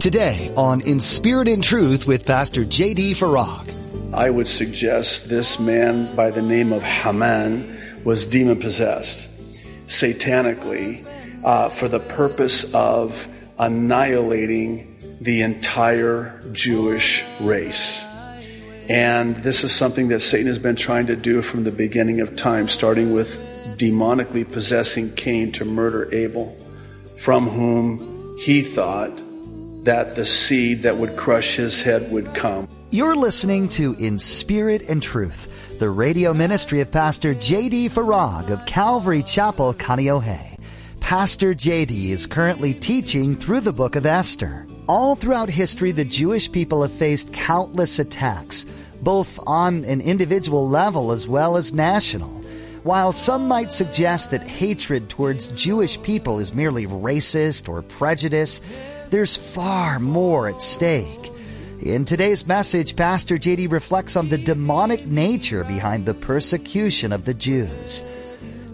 Today on In Spirit and Truth with Pastor J.D. Farag. I would suggest this man by the name of Haman was demon possessed, satanically, uh, for the purpose of annihilating the entire Jewish race. And this is something that Satan has been trying to do from the beginning of time, starting with demonically possessing Cain to murder Abel, from whom he thought that the seed that would crush his head would come. You're listening to In Spirit and Truth, the radio ministry of Pastor J.D. Farag of Calvary Chapel, Kaneohe. Pastor J.D. is currently teaching through the book of Esther. All throughout history, the Jewish people have faced countless attacks, both on an individual level as well as national. While some might suggest that hatred towards Jewish people is merely racist or prejudice, there's far more at stake. In today's message, Pastor JD reflects on the demonic nature behind the persecution of the Jews.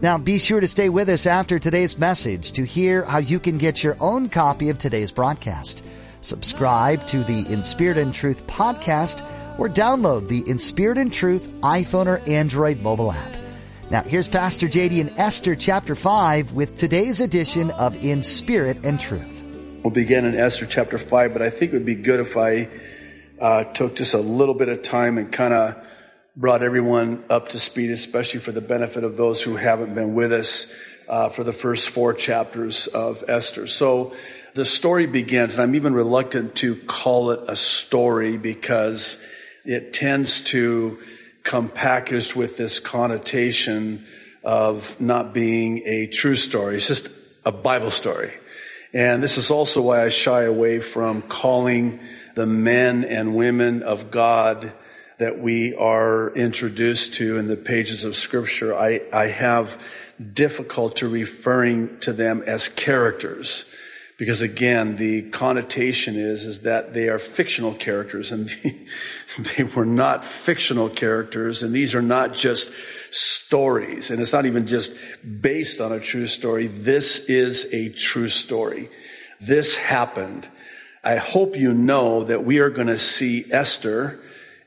Now, be sure to stay with us after today's message to hear how you can get your own copy of today's broadcast. Subscribe to the In Spirit and Truth podcast or download the In Spirit and Truth iPhone or Android mobile app. Now, here's Pastor JD in Esther chapter 5 with today's edition of In Spirit and Truth. We'll begin in Esther chapter 5, but I think it would be good if I uh, took just a little bit of time and kind of brought everyone up to speed, especially for the benefit of those who haven't been with us uh, for the first four chapters of Esther. So the story begins, and I'm even reluctant to call it a story because it tends to come packaged with this connotation of not being a true story. It's just a Bible story. And this is also why I shy away from calling the men and women of God that we are introduced to in the pages of scripture. I, I have difficulty referring to them as characters because again, the connotation is, is that they are fictional characters and they were not fictional characters. And these are not just stories. And it's not even just based on a true story. This is a true story. This happened. I hope you know that we are going to see Esther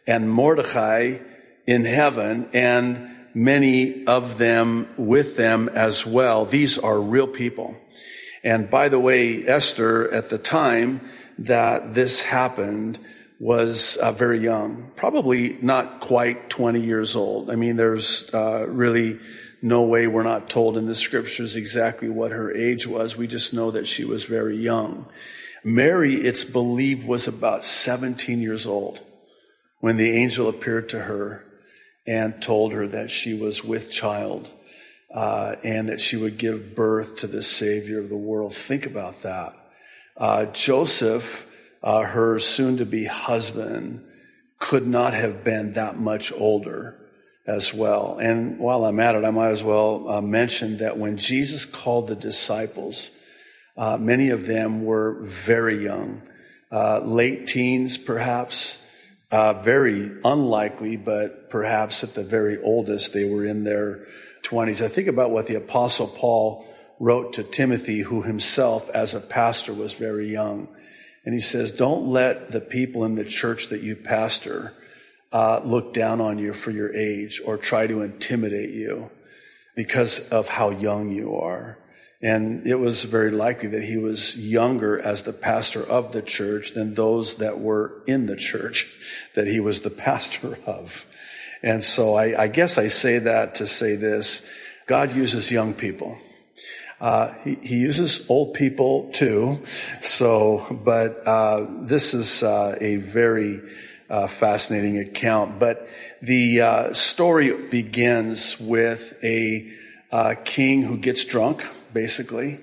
and Mordecai in heaven and many of them with them as well. These are real people. And by the way, Esther at the time that this happened was uh, very young, probably not quite 20 years old. I mean, there's uh, really no way we're not told in the scriptures exactly what her age was. We just know that she was very young. Mary, it's believed, was about 17 years old when the angel appeared to her and told her that she was with child uh, and that she would give birth to the Savior of the world. Think about that. Uh, Joseph, uh, her soon to be husband, could not have been that much older as well. And while I'm at it, I might as well uh, mention that when Jesus called the disciples, uh, many of them were very young, uh, late teens perhaps. very unlikely, but perhaps at the very oldest, they were in their 20s. I think about what the Apostle Paul wrote to Timothy, who himself, as a pastor, was very young. And he says, Don't let the people in the church that you pastor uh, look down on you for your age or try to intimidate you because of how young you are. And it was very likely that he was younger as the pastor of the church than those that were in the church that he was the pastor of. And so I, I guess I say that to say this. God uses young people. Uh, he, he, uses old people too. So, but uh, this is uh, a very uh, fascinating account. But the uh, story begins with a uh, king who gets drunk, basically,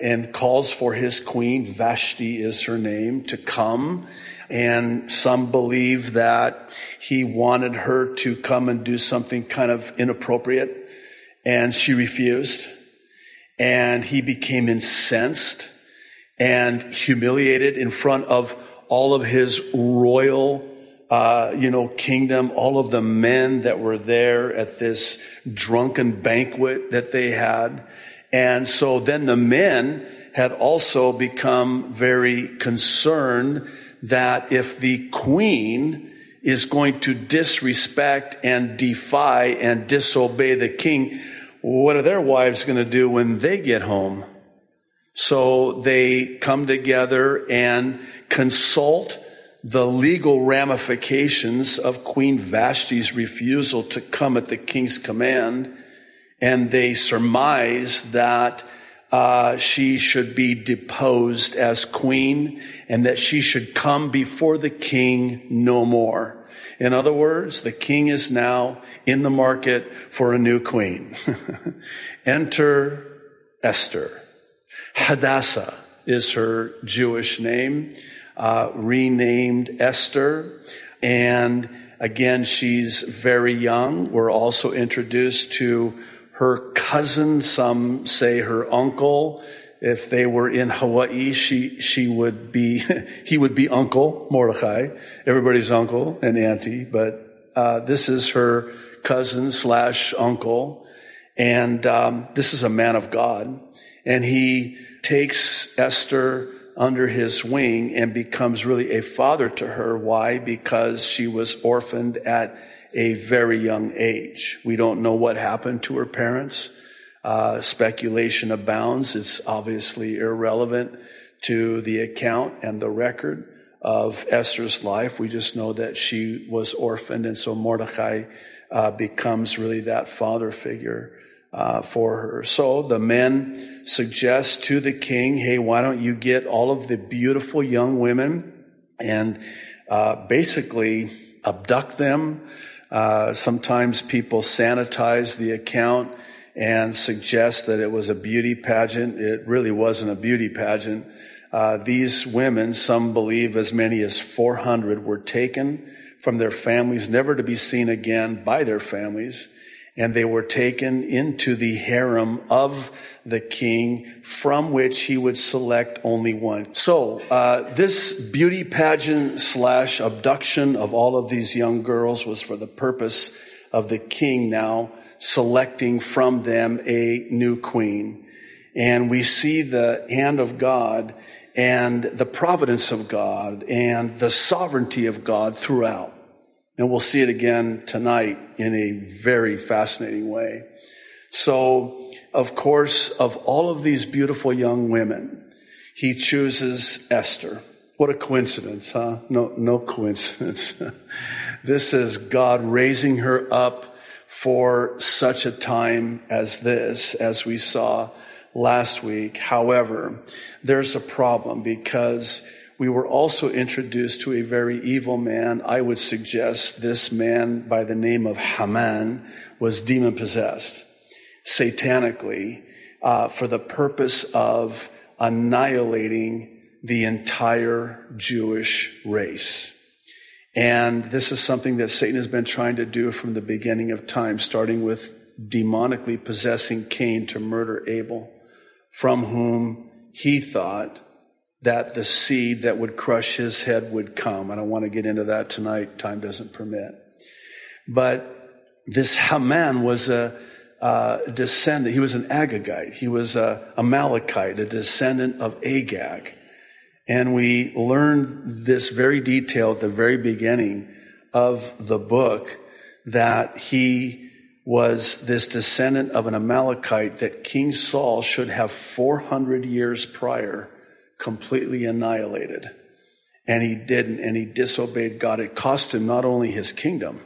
and calls for his queen, Vashti is her name, to come and some believe that he wanted her to come and do something kind of inappropriate. And she refused. And he became incensed and humiliated in front of all of his royal, uh, you know, kingdom, all of the men that were there at this drunken banquet that they had. And so then the men had also become very concerned that if the queen is going to disrespect and defy and disobey the king, what are their wives going to do when they get home? So they come together and consult the legal ramifications of Queen Vashti's refusal to come at the king's command. And they surmise that uh, she should be deposed as queen and that she should come before the king no more. In other words, the king is now in the market for a new queen. Enter Esther. Hadassah is her Jewish name, uh, renamed Esther. And again, she's very young. We're also introduced to her cousin. Some say her uncle. If they were in Hawaii, she, she would be, he would be uncle, Mordecai, everybody's uncle and auntie, but, uh, this is her cousin slash uncle. And, um, this is a man of God. And he takes Esther under his wing and becomes really a father to her. Why? Because she was orphaned at a very young age. We don't know what happened to her parents. Uh, speculation abounds. It's obviously irrelevant to the account and the record of Esther's life. We just know that she was orphaned, and so Mordecai uh, becomes really that father figure uh, for her. So the men suggest to the king, "Hey, why don't you get all of the beautiful young women and uh, basically abduct them?" Uh, sometimes people sanitize the account and suggest that it was a beauty pageant. It really wasn't a beauty pageant. Uh, these women, some believe as many as 400, were taken from their families, never to be seen again by their families and they were taken into the harem of the king from which he would select only one. So, uh, this beauty pageant slash abduction of all of these young girls was for the purpose of the king now selecting from them a new queen. And we see the hand of God and the providence of God and the sovereignty of God throughout. And we'll see it again tonight in a very fascinating way. So, of course, of all of these beautiful young women, he chooses Esther. What a coincidence, huh? No, no coincidence. this is God raising her up for such a time as this, as we saw last week. However, there's a problem because we were also introduced to a very evil man. I would suggest this man by the name of Haman was demon possessed, satanically, uh, for the purpose of annihilating the entire Jewish race. And this is something that Satan has been trying to do from the beginning of time, starting with demonically possessing Cain to murder Abel, from whom he thought that the seed that would crush his head would come. I don't want to get into that tonight. Time doesn't permit. But this Haman was a, descendant. He was an Agagite. He was a Amalekite, a descendant of Agag. And we learned this very detail at the very beginning of the book that he was this descendant of an Amalekite that King Saul should have 400 years prior completely annihilated. And he didn't, and he disobeyed God. It cost him not only his kingdom,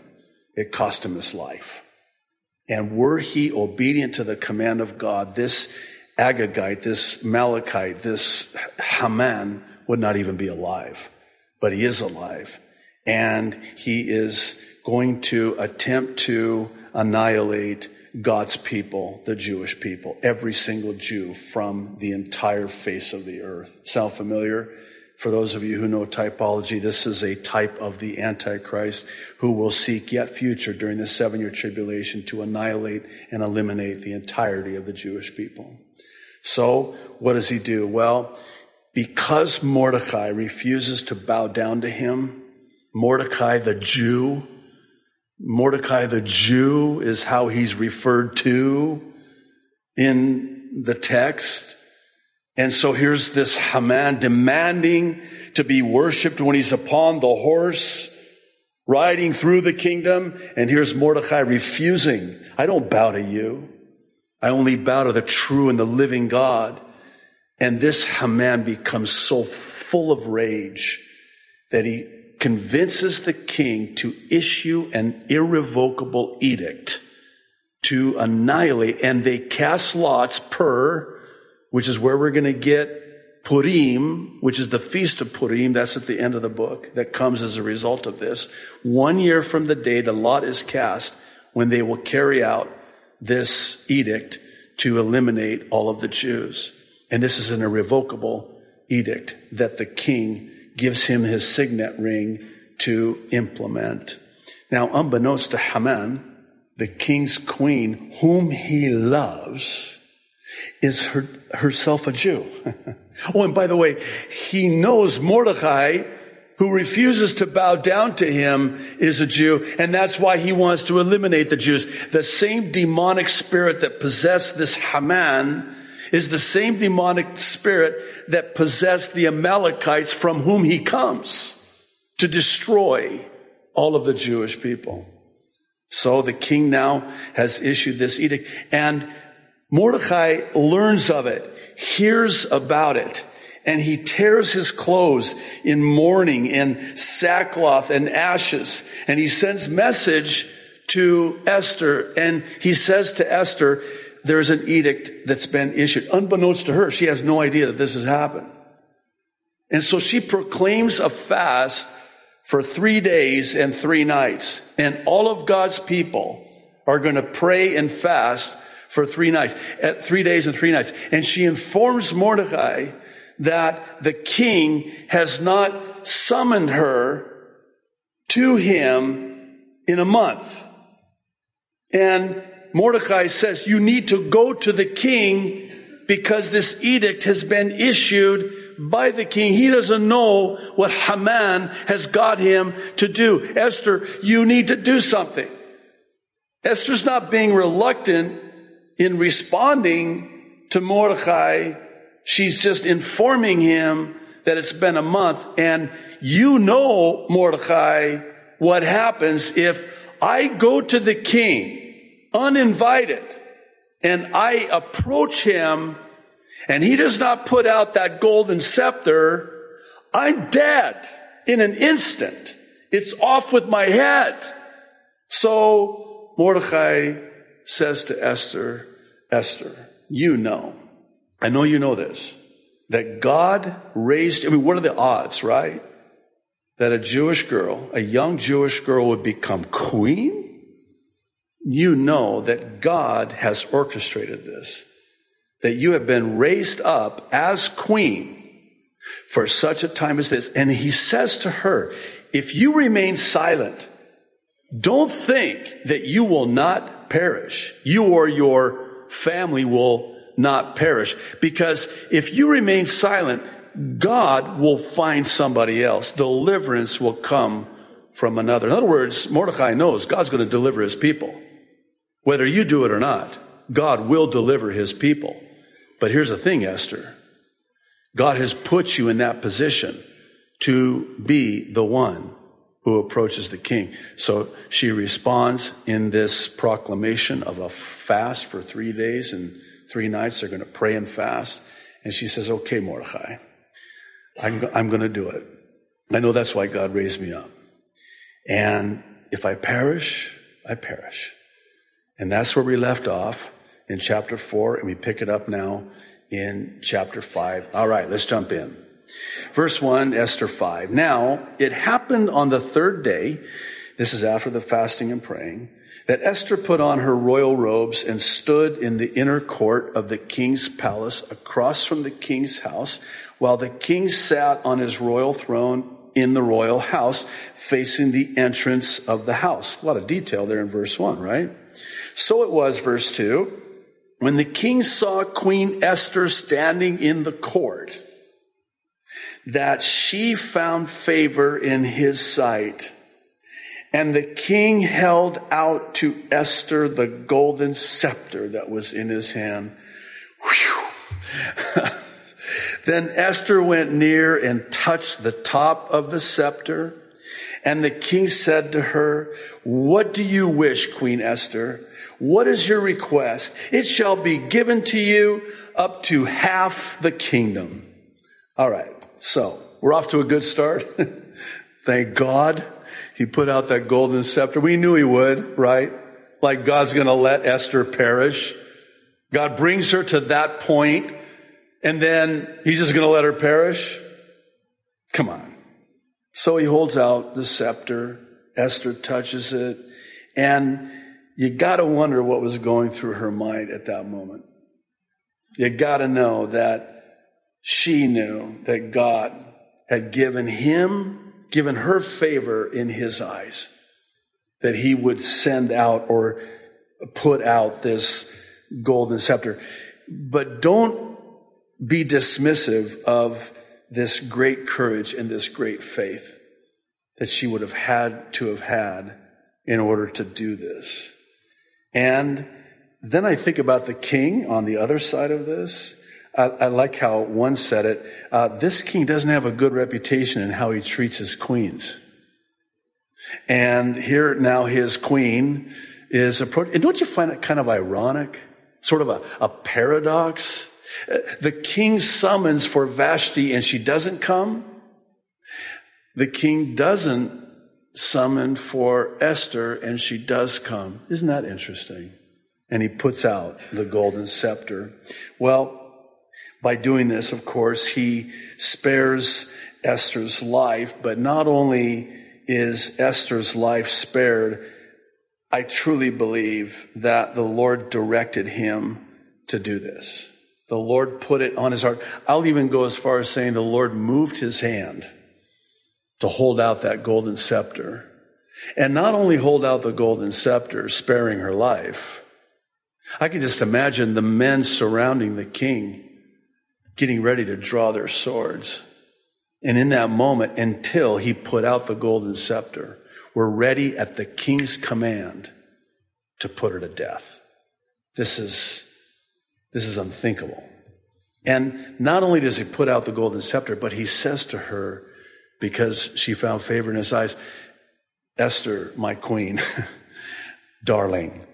it cost him his life. And were he obedient to the command of God, this Agagite, this Amalekite, this Haman would not even be alive. But he is alive. And he is going to attempt to annihilate God's people, the Jewish people, every single Jew from the entire face of the earth. Sound familiar? For those of you who know typology, this is a type of the Antichrist who will seek yet future during the seven year tribulation to annihilate and eliminate the entirety of the Jewish people. So, what does he do? Well, because Mordecai refuses to bow down to him, Mordecai the Jew Mordecai the Jew is how he's referred to in the text. And so here's this Haman demanding to be worshiped when he's upon the horse, riding through the kingdom. And here's Mordecai refusing. I don't bow to you. I only bow to the true and the living God. And this Haman becomes so full of rage that he convinces the king to issue an irrevocable edict to annihilate. And they cast lots Pur which is where we're going to get Purim, which is the feast of Purim. That's at the end of the book that comes as a result of this. One year from the day the lot is cast when they will carry out this edict to eliminate all of the Jews. And this is an irrevocable edict that the king gives him his signet ring to implement. Now, unbeknownst to Haman, the king's queen, whom he loves, is her, herself a Jew. oh, and by the way, he knows Mordecai, who refuses to bow down to him, is a Jew, and that's why he wants to eliminate the Jews. The same demonic spirit that possessed this Haman is the same demonic spirit that possessed the Amalekites from whom he comes to destroy all of the Jewish people. So the king now has issued this edict and Mordecai learns of it, hears about it, and he tears his clothes in mourning and sackcloth and ashes. And he sends message to Esther and he says to Esther, there's an edict that's been issued. Unbeknownst to her, she has no idea that this has happened. And so she proclaims a fast for three days and three nights. And all of God's people are going to pray and fast for three nights, at three days and three nights. And she informs Mordecai that the king has not summoned her to him in a month. And Mordecai says, you need to go to the king because this edict has been issued by the king. He doesn't know what Haman has got him to do. Esther, you need to do something. Esther's not being reluctant in responding to Mordecai, she's just informing him that it's been a month and you know, Mordecai, what happens if I go to the king uninvited and I approach him and he does not put out that golden scepter, I'm dead in an instant. It's off with my head. So Mordecai says to Esther, Esther, you know, I know you know this, that God raised, I mean, what are the odds, right? That a Jewish girl, a young Jewish girl would become queen? You know that God has orchestrated this, that you have been raised up as queen for such a time as this. And he says to her, if you remain silent, don't think that you will not perish. You or your family will not perish. Because if you remain silent, God will find somebody else. Deliverance will come from another. In other words, Mordecai knows God's going to deliver his people. Whether you do it or not, God will deliver his people. But here's the thing, Esther. God has put you in that position to be the one who approaches the king. So she responds in this proclamation of a fast for three days and three nights. They're going to pray and fast. And she says, okay, Mordecai, I'm, I'm going to do it. I know that's why God raised me up. And if I perish, I perish. And that's where we left off in chapter four, and we pick it up now in chapter five. All right, let's jump in. Verse 1, Esther 5. Now, it happened on the third day, this is after the fasting and praying, that Esther put on her royal robes and stood in the inner court of the king's palace across from the king's house, while the king sat on his royal throne in the royal house, facing the entrance of the house. A lot of detail there in verse 1, right? So it was, verse 2, when the king saw Queen Esther standing in the court, that she found favor in his sight. And the king held out to Esther the golden scepter that was in his hand. Then Esther went near and touched the top of the scepter. And the king said to her, What do you wish, Queen Esther? What is your request? It shall be given to you up to half the kingdom. All right. So we're off to a good start. Thank God he put out that golden scepter. We knew he would, right? Like God's going to let Esther perish. God brings her to that point and then he's just going to let her perish? Come on. So he holds out the scepter. Esther touches it. And you got to wonder what was going through her mind at that moment. You got to know that she knew that God had given him, given her favor in his eyes, that he would send out or put out this golden scepter. But don't be dismissive of this great courage and this great faith that she would have had to have had in order to do this. And then I think about the king on the other side of this. I, I like how one said it. Uh, this king doesn't have a good reputation in how he treats his queens. And here now his queen is approaching. And don't you find it kind of ironic? Sort of a, a paradox? Uh, the king summons for Vashti and she doesn't come. The king doesn't summon for Esther and she does come. Isn't that interesting? And he puts out the golden scepter. Well, by doing this, of course, he spares Esther's life, but not only is Esther's life spared, I truly believe that the Lord directed him to do this. The Lord put it on his heart. I'll even go as far as saying the Lord moved his hand to hold out that golden scepter. And not only hold out the golden scepter, sparing her life. I can just imagine the men surrounding the king getting ready to draw their swords. And in that moment, until he put out the golden scepter, were ready at the king's command to put her to death. This is, this is unthinkable. And not only does he put out the golden scepter, but he says to her, because she found favor in his eyes. Esther, my queen, darling,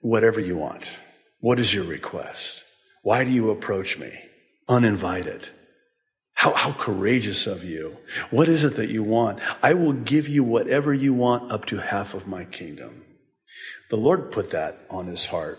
whatever you want. What is your request? Why do you approach me uninvited? How, how courageous of you. What is it that you want? I will give you whatever you want up to half of my kingdom. The Lord put that on his heart.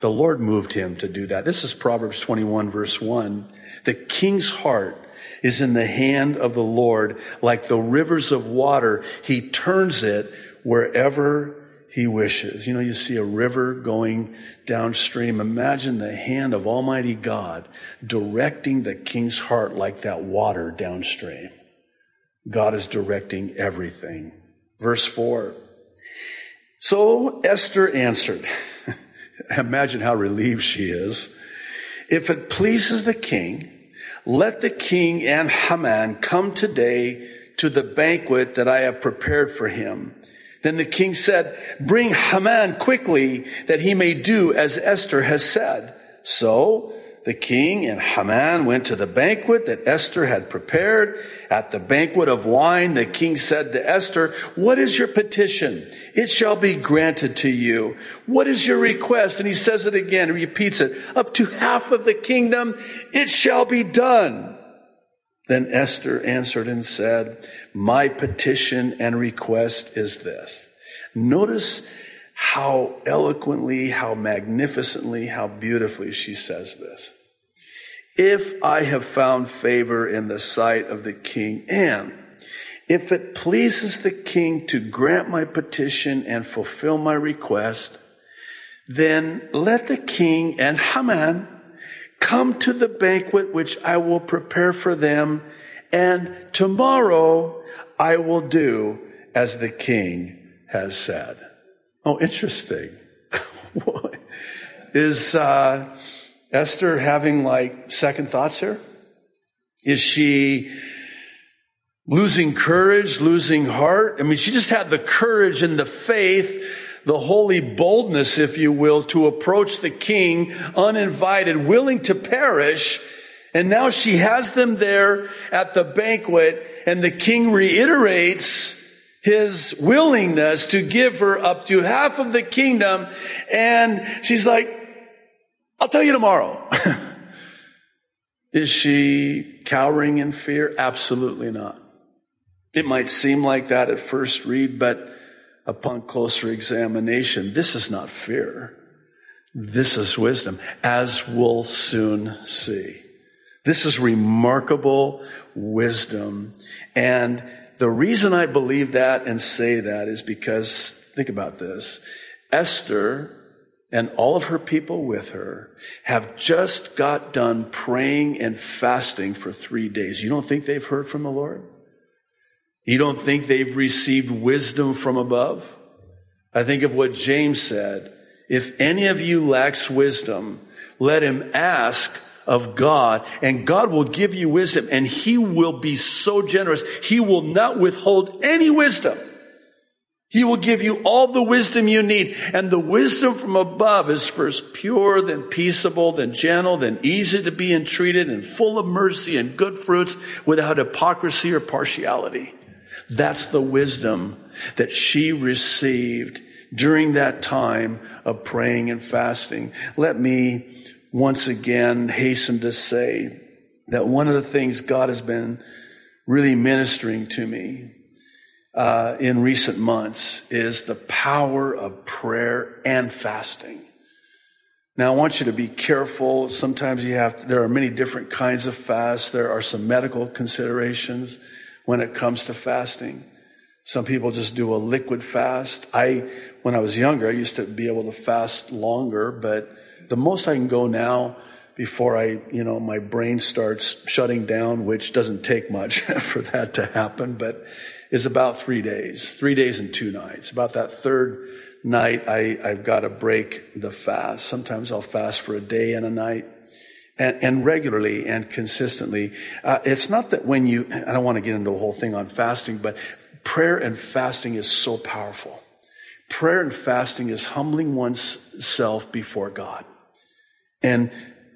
The Lord moved him to do that. This is Proverbs 21 verse 1. The king's heart is in the hand of the Lord like the rivers of water. He turns it wherever he wishes. You know, you see a river going downstream. Imagine the hand of Almighty God directing the king's heart like that water downstream. God is directing everything. Verse four. So Esther answered. Imagine how relieved she is. If it pleases the king, let the king and Haman come today to the banquet that I have prepared for him. Then the king said, bring Haman quickly that he may do as Esther has said. So the king and Haman went to the banquet that Esther had prepared. At the banquet of wine, the king said to Esther, what is your petition? It shall be granted to you. What is your request? And he says it again, he repeats it, up to half of the kingdom, it shall be done. Then Esther answered and said, my petition and request is this. Notice how eloquently, how magnificently, how beautifully she says this. If I have found favor in the sight of the king and if it pleases the king to grant my petition and fulfill my request, then let the king and Haman come to the banquet which I will prepare for them, and tomorrow I will do as the king has said. Oh, interesting. Is uh, Esther having like second thoughts here? Is she losing courage, losing heart? I mean, she just had the courage and the faith, the holy boldness, if you will, to approach the king uninvited, willing to perish. And now she has them there at the banquet and the king reiterates his willingness to give her up to half of the kingdom. And she's like, I'll tell you tomorrow. Is she cowering in fear? Absolutely not. It might seem like that at first read, but upon closer examination, this is not fear. This is wisdom, as we'll soon see. This is remarkable wisdom. And the reason I believe that and say that is because, think about this. Esther and all of her people with her have just got done praying and fasting for three days. You don't think they've heard from the Lord? You don't think they've received wisdom from above? I think of what James said. If any of you lacks wisdom, let him ask of God and God will give you wisdom and he will be so generous. He will not withhold any wisdom. He will give you all the wisdom you need. And the wisdom from above is first pure, then peaceable, then gentle, then easy to be entreated and full of mercy and good fruits without hypocrisy or partiality. That's the wisdom that she received during that time of praying and fasting. Let me once again hasten to say that one of the things God has been really ministering to me uh, in recent months is the power of prayer and fasting. Now, I want you to be careful. Sometimes you have to, there are many different kinds of fasts. There are some medical considerations when it comes to fasting. Some people just do a liquid fast. I, when I was younger, I used to be able to fast longer, but the most I can go now before I, you know, my brain starts shutting down, which doesn't take much for that to happen, but is about three days, three days and two nights. About that third night, I, I've got to break the fast. Sometimes I'll fast for a day and a night. And, and regularly and consistently. Uh, it's not that when you, I don't want to get into a whole thing on fasting, but prayer and fasting is so powerful. Prayer and fasting is humbling oneself before God and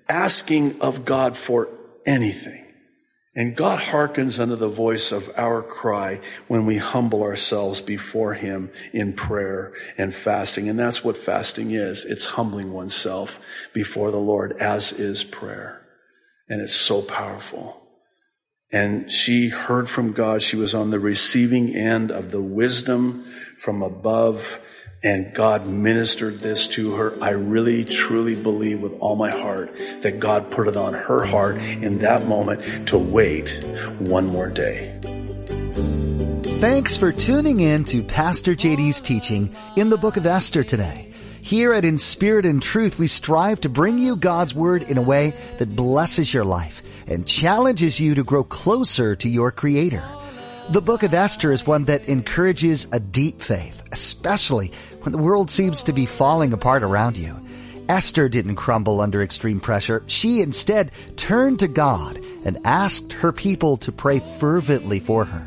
asking of God for anything. And God hearkens unto the voice of our cry when we humble ourselves before Him in prayer and fasting. And that's what fasting is. It's humbling oneself before the Lord, as is prayer. And it's so powerful. And she heard from God. She was on the receiving end of the wisdom from above and God ministered this to her. I really truly believe with all my heart that God put it on her heart in that moment to wait one more day. Thanks for tuning in to Pastor JD's teaching in the book of Esther today. Here at In Spirit and Truth, we strive to bring you God's Word in a way that blesses your life and challenges you to grow closer to your Creator. The book of Esther is one that encourages a deep faith, especially when the world seems to be falling apart around you. Esther didn't crumble under extreme pressure. She instead turned to God and asked her people to pray fervently for her.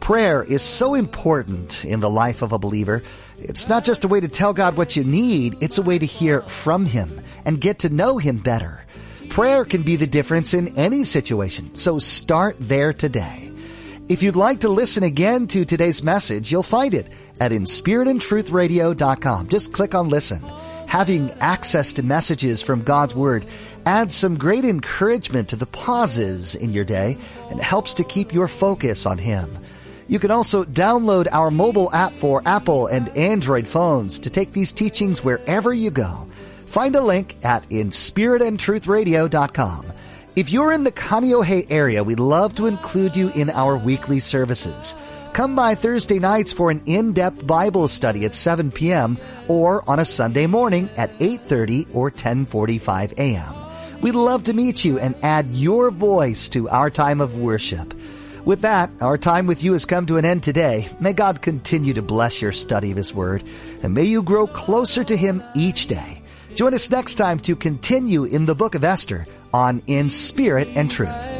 Prayer is so important in the life of a believer. It's not just a way to tell God what you need, it's a way to hear from Him and get to know Him better. Prayer can be the difference in any situation, so start there today. If you'd like to listen again to today's message, you'll find it at inspiritandtruthradio.com. Just click on listen. Having access to messages from God's Word adds some great encouragement to the pauses in your day and helps to keep your focus on Him. You can also download our mobile app for Apple and Android phones to take these teachings wherever you go. Find a link at inspiritandtruthradio.com. If you're in the Kaneohe area, we'd love to include you in our weekly services. Come by Thursday nights for an in-depth Bible study at 7 p.m. or on a Sunday morning at 8.30 or 10.45 a.m. We'd love to meet you and add your voice to our time of worship. With that, our time with you has come to an end today. May God continue to bless your study of His Word, and may you grow closer to Him each day. Join us next time to continue in the book of Esther on In Spirit and Truth.